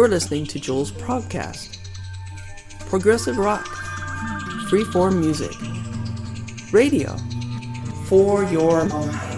You're listening to Joel's Progcast. Progressive rock, freeform music, radio for your mind.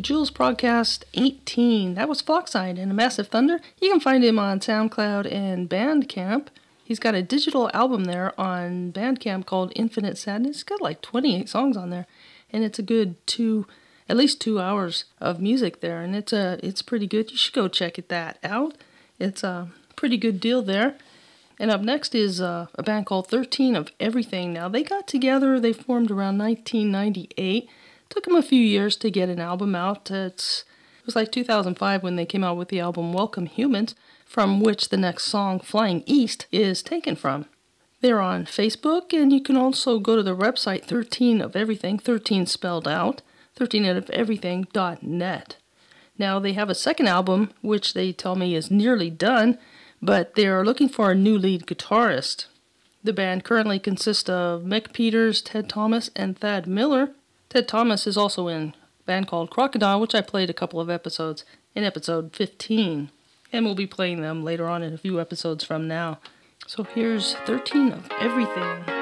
Joel's Progcast 18. That was Flockside and a Massive Thunder. You can find him on SoundCloud and Bandcamp. He's got a digital album there on Bandcamp called Infinite Sadness. It's got like 28 songs on there, and it's a good two, at least two hours of music there, and it's a it's pretty good. You should go check it that out. It's a pretty good deal there. And up next is uh, a band called 13 of Everything. Now, they got together, they formed around 1998. Took them a few years to get an album out. It's, it was like 2005 when they came out with the album Welcome Humans, from which the next song, Flying East, is taken from. They're on Facebook, and you can also go to their website, 13 of Everything, 13 spelled out, 13ofeverything.net. Now, they have a second album, which they tell me is nearly done but they are looking for a new lead guitarist. The band currently consists of Mick Peters, Ted Thomas, and Thad Miller. Ted Thomas is also in a band called Crocodile, which I played a couple of episodes in episode 15. And we'll be playing them later on in a few episodes from now. So here's 13 of everything.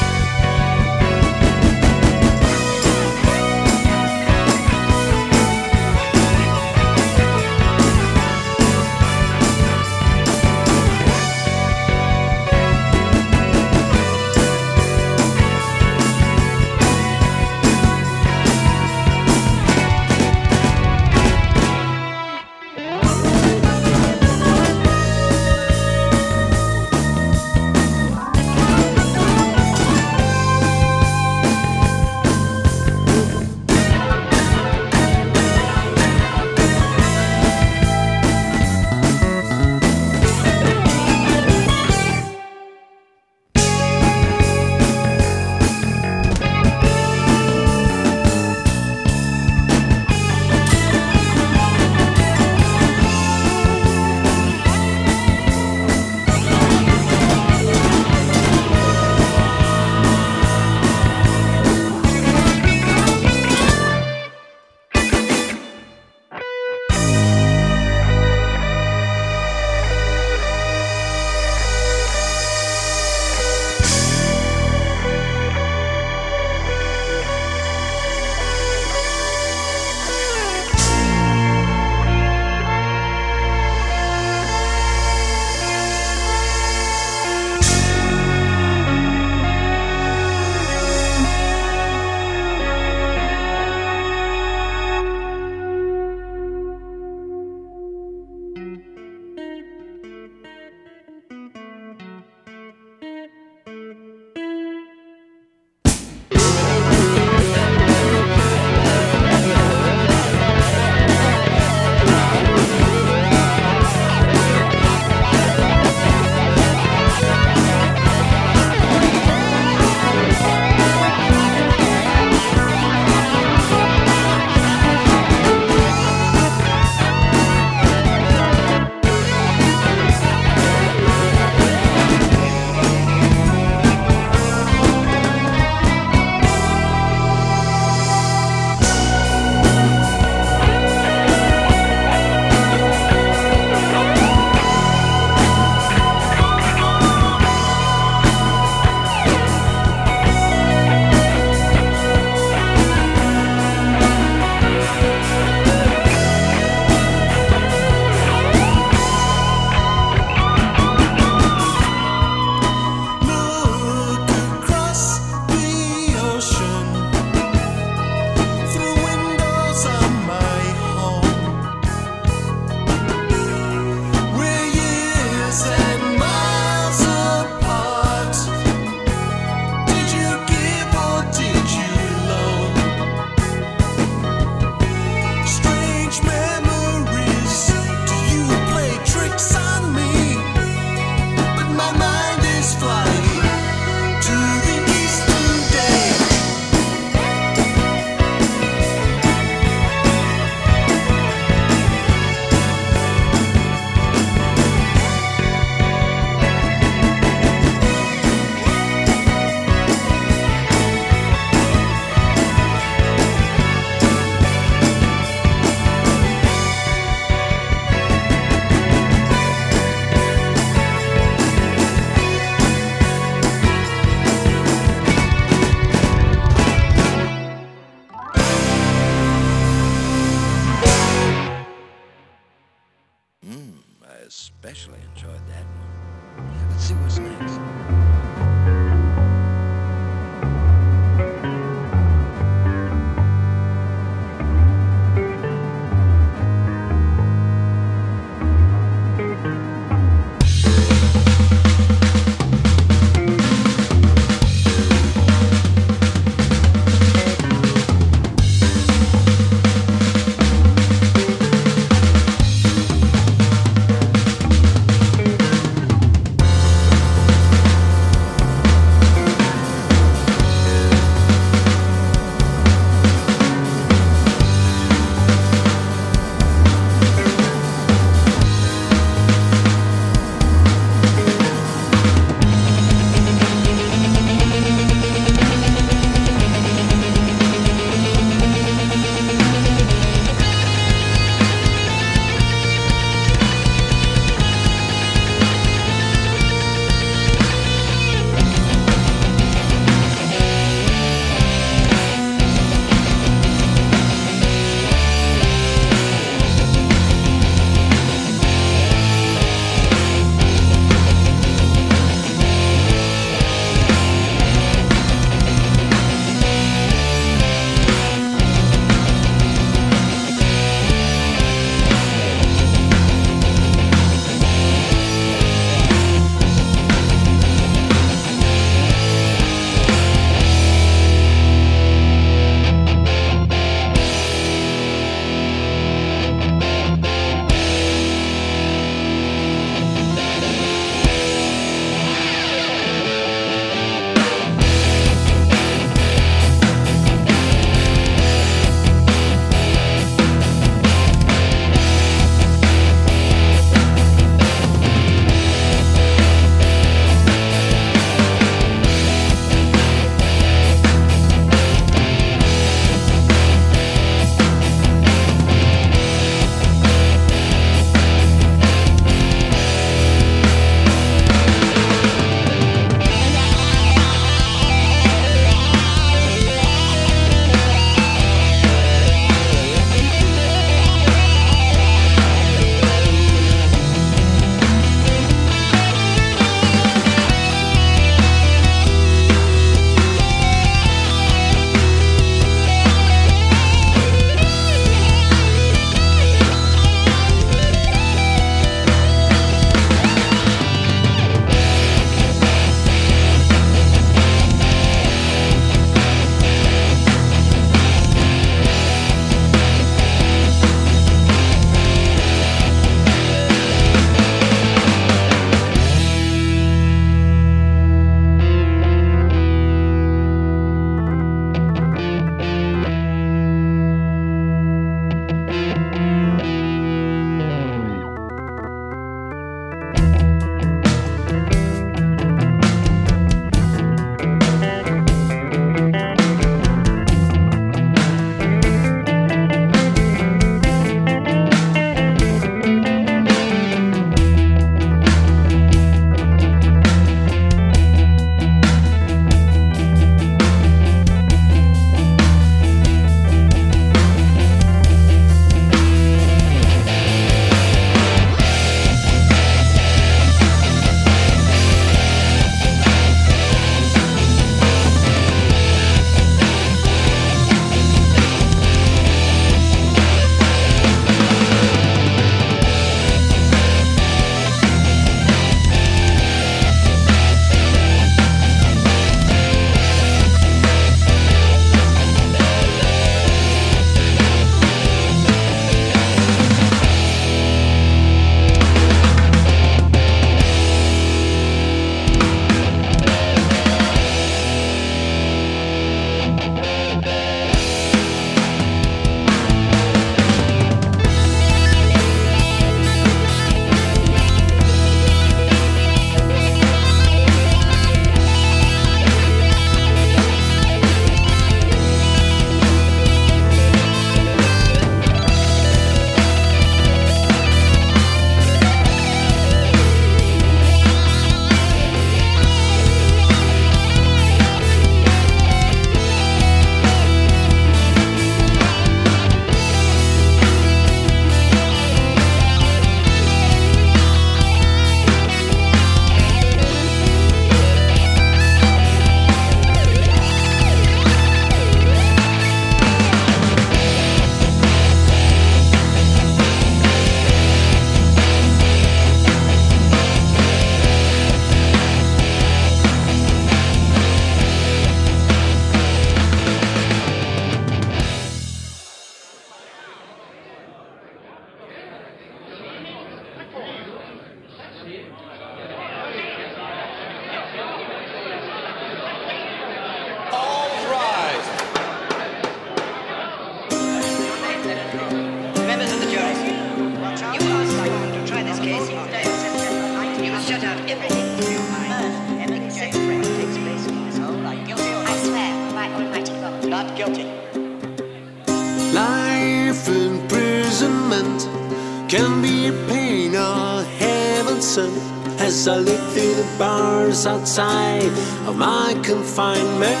my confinement.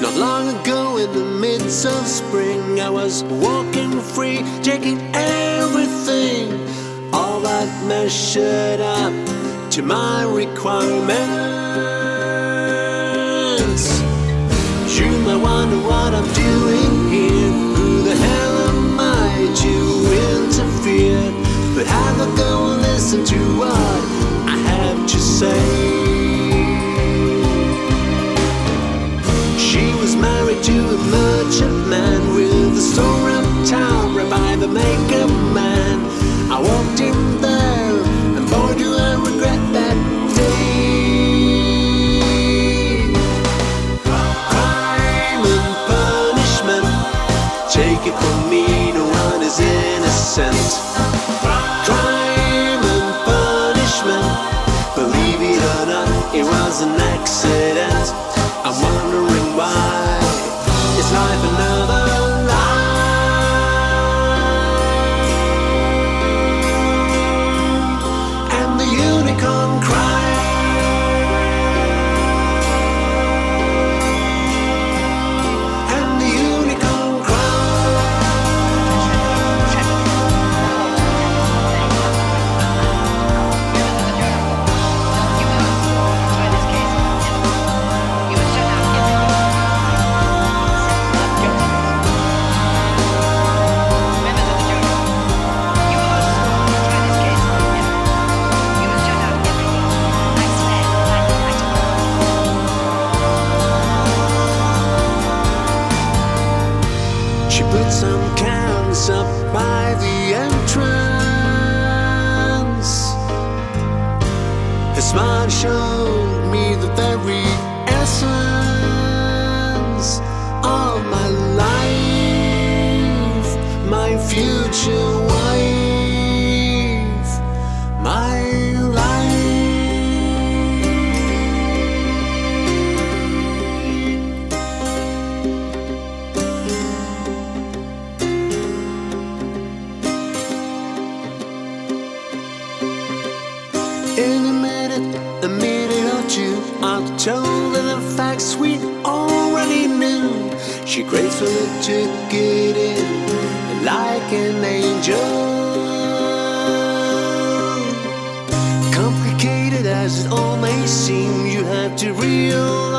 Not long ago, in the midst of spring, I was walking free, taking everything, all that measured up to my requirements. You might wonder what I'm doing here. Who the hell am I to interfere? But have a go and listen to what Merchant man with the uptown, right by the makeup man. I walked in Joe. Complicated as it all may seem, you have to realize.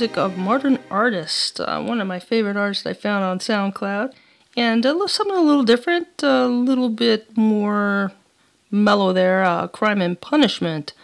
Music of Modern Artist, uh, one of my favorite artists I found on SoundCloud. And uh, something a little different, a little bit more mellow there. Uh, Crime and Punishment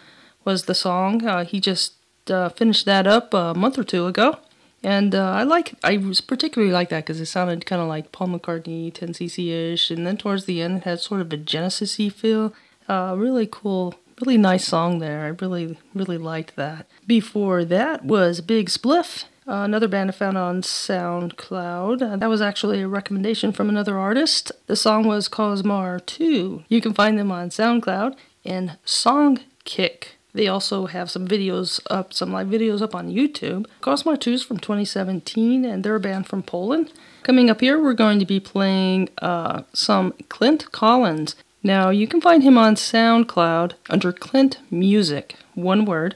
was the song. Uh, he just uh, finished that up a month or two ago. And uh, I like, I was particularly like that because it sounded kind of like Paul McCartney, 10cc ish. And then towards the end, it had sort of a Genesis y feel. really cool really nice song there. I really, really liked that. Before that was Big Spliff, uh, another band I found on SoundCloud. Uh, that was actually a recommendation from another artist. The song was Cosmar 2. You can find them on SoundCloud and Songkick. They also have some videos up, some live videos up on YouTube. Cosmar 2 is from 2017 and they're a band from Poland. Coming up here, we're going to be playing uh, some Clint Collins. Now, you can find him on SoundCloud under Clint Music, one word.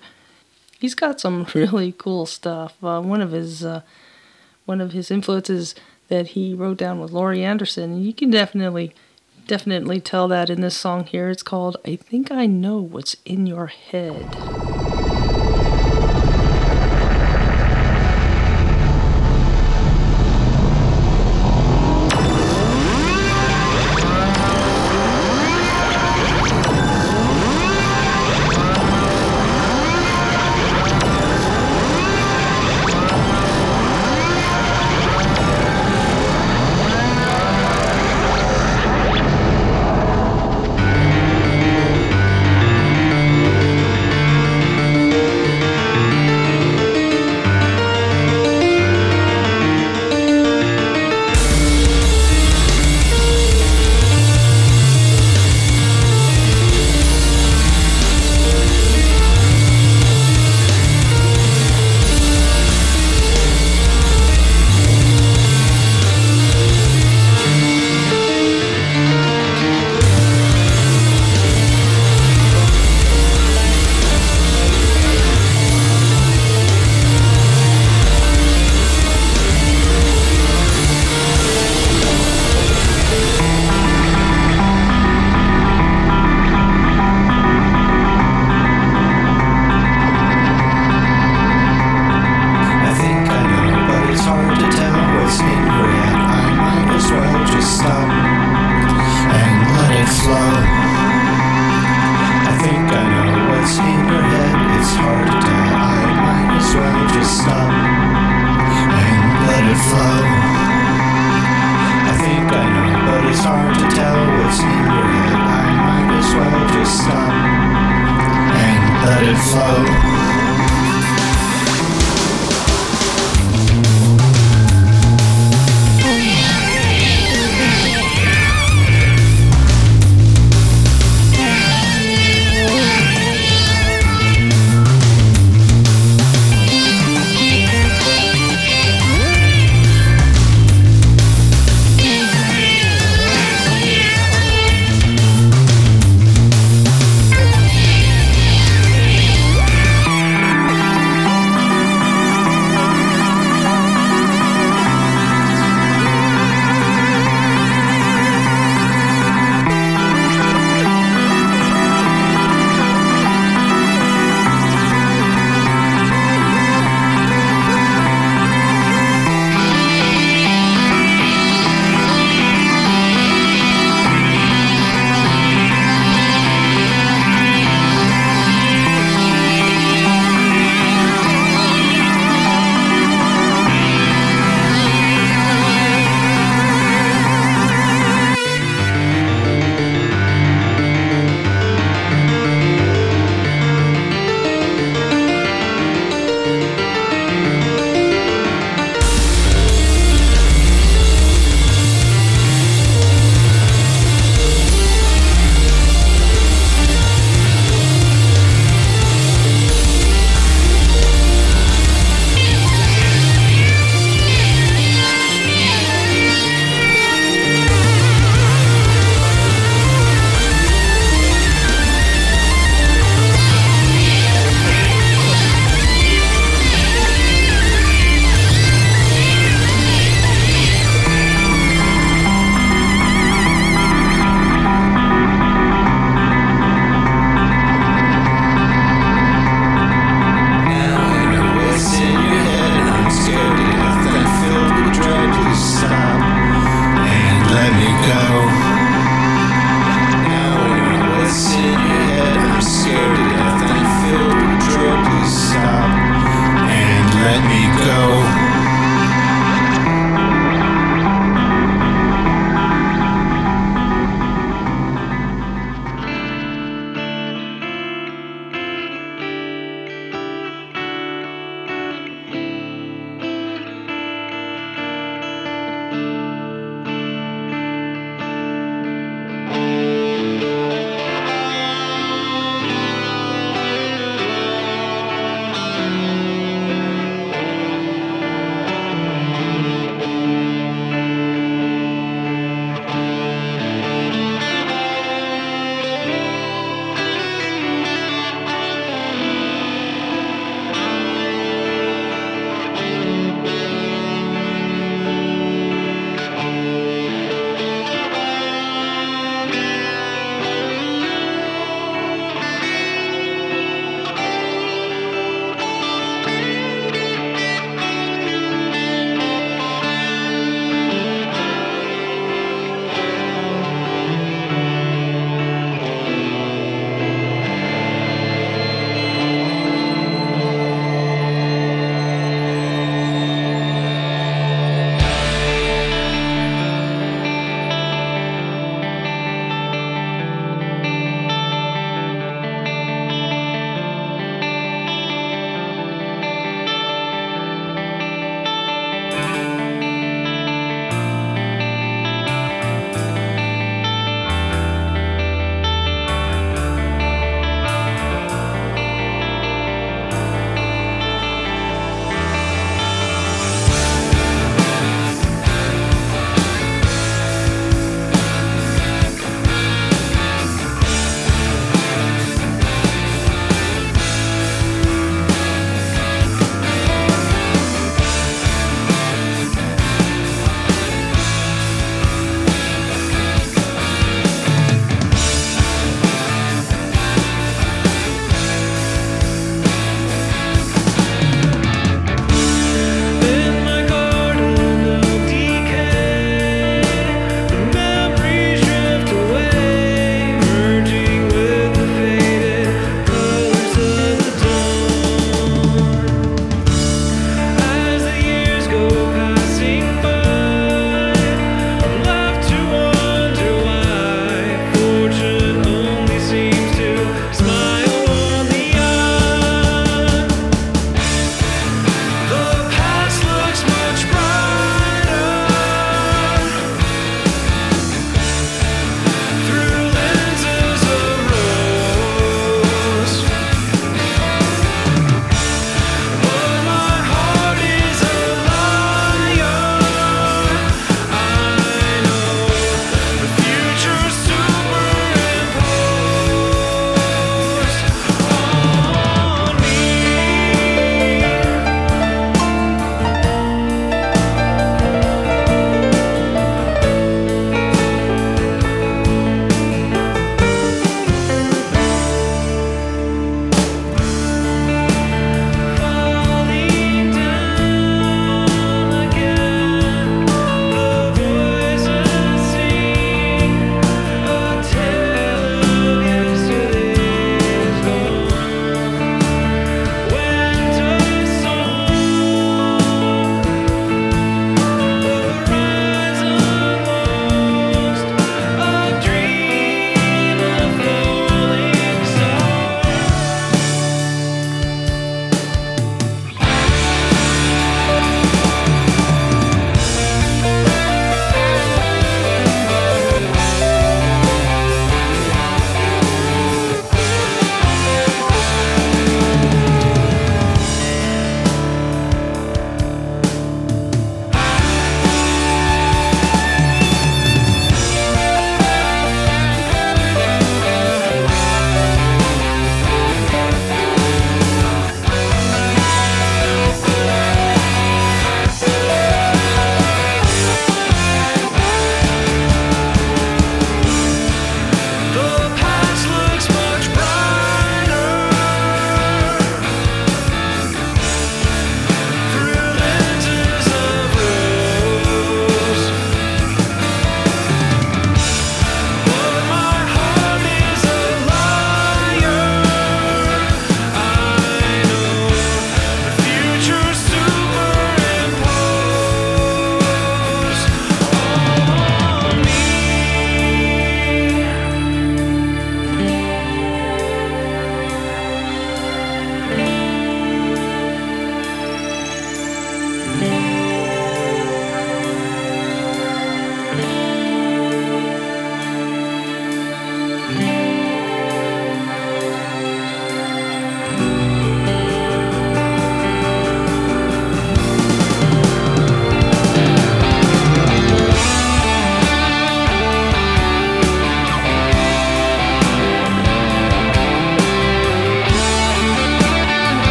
He's got some really cool stuff. Uh, one of his uh, one of his influences that he wrote down was Laurie Anderson, and you can definitely definitely tell that in this song here. It's called "I Think I Know What's in Your Head."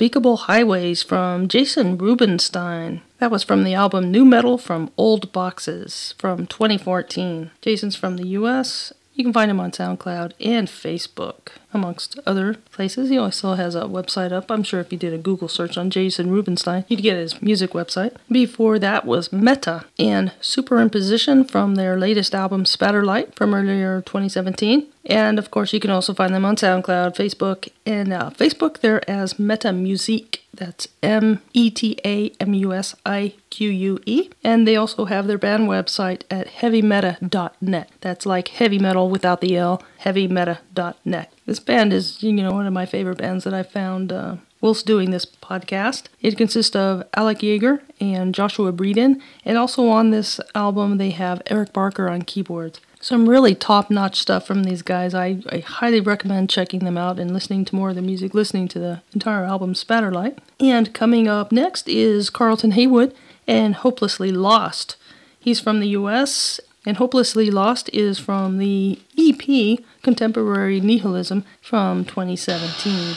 Unspeakable Highways from Jason Rubinstein. That was from the album New Metal from Old Boxes from 2014. Jason's from the US. You can find him on SoundCloud and Facebook, amongst other places. He also has a website up. I'm sure if you did a Google search on Jason Rubinstein, you'd get his music website. Before that was Meta and Superimposition from their latest album Spatterlight from earlier 2017. And of course, you can also find them on SoundCloud, Facebook, and uh, Facebook. They're as Meta Musique. That's M E T A M U S I Q U E. And they also have their band website at heavymeta.net. That's like heavy metal without the L, heavymeta.net. This band is, you know, one of my favorite bands that I found. Uh, whilst doing this podcast. It consists of Alec Yeager and Joshua Breeden, and also on this album they have Eric Barker on keyboards. Some really top notch stuff from these guys. I, I highly recommend checking them out and listening to more of the music, listening to the entire album Spatterlight. And coming up next is Carlton Haywood and Hopelessly Lost. He's from the US, and Hopelessly Lost is from the EP Contemporary Nihilism from 2017.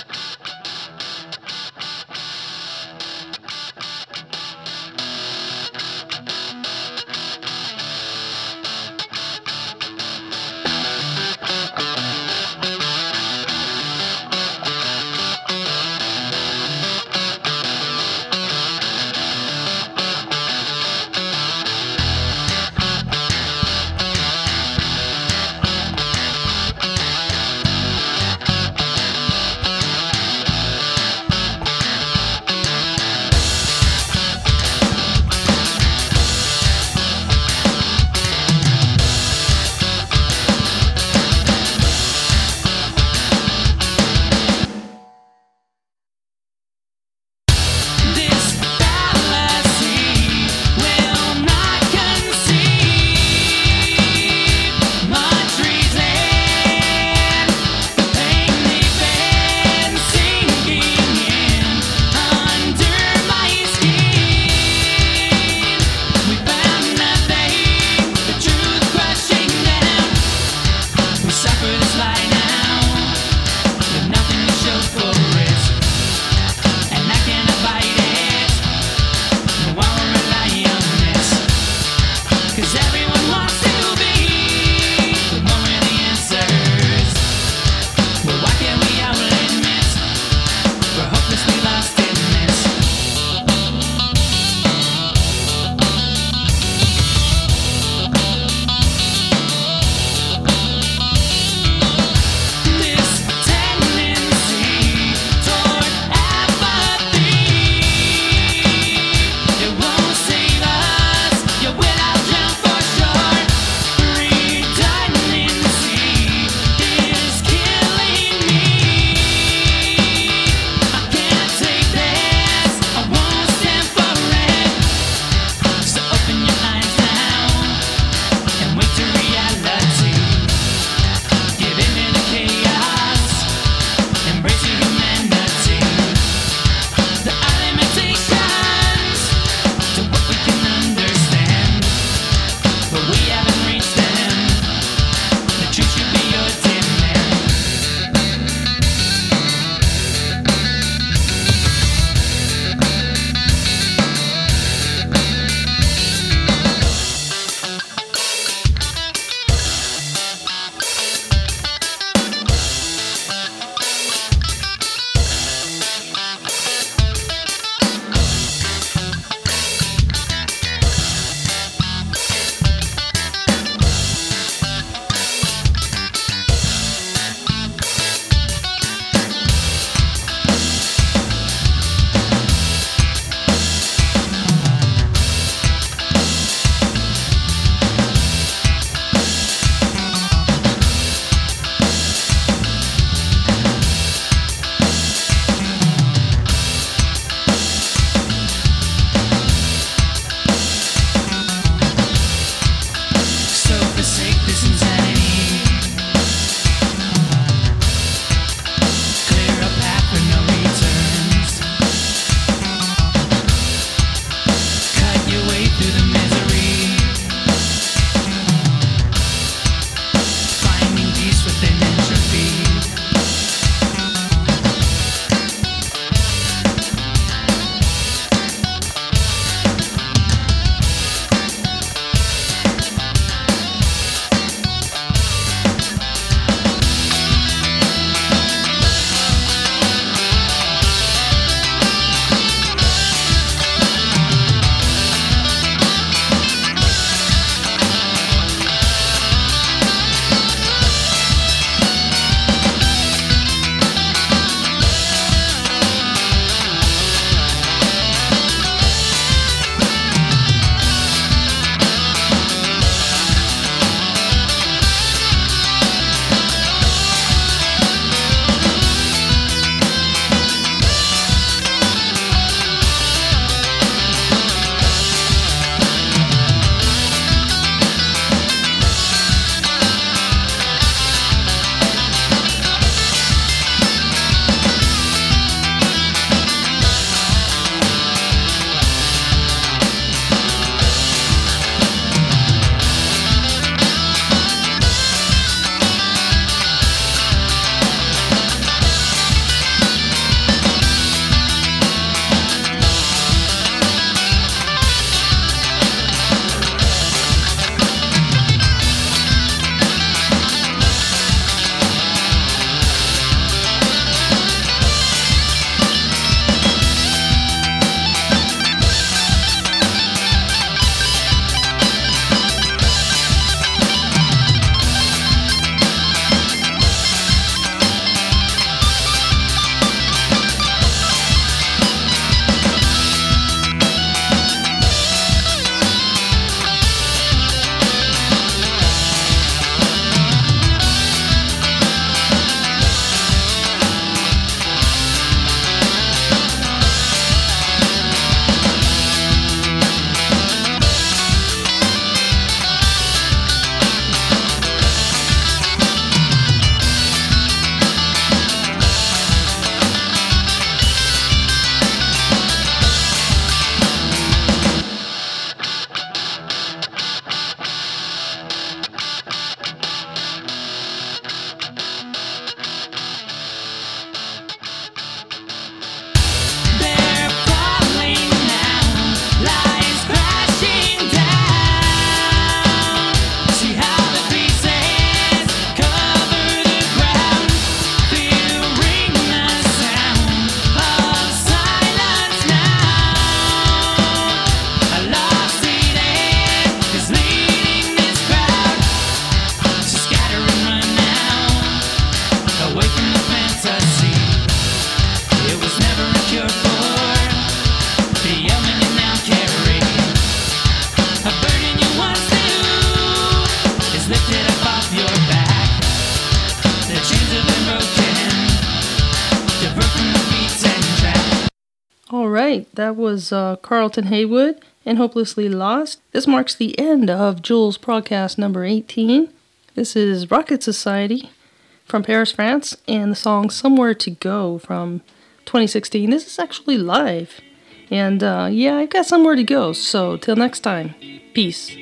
That was uh, Carlton Haywood and Hopelessly Lost. This marks the end of Joel's Progcast number 18. This is Rocket Society from Paris, France, and the song Somewhere to Go from 2016. This is actually live. And uh, yeah, I've got somewhere to go. So till next time, peace.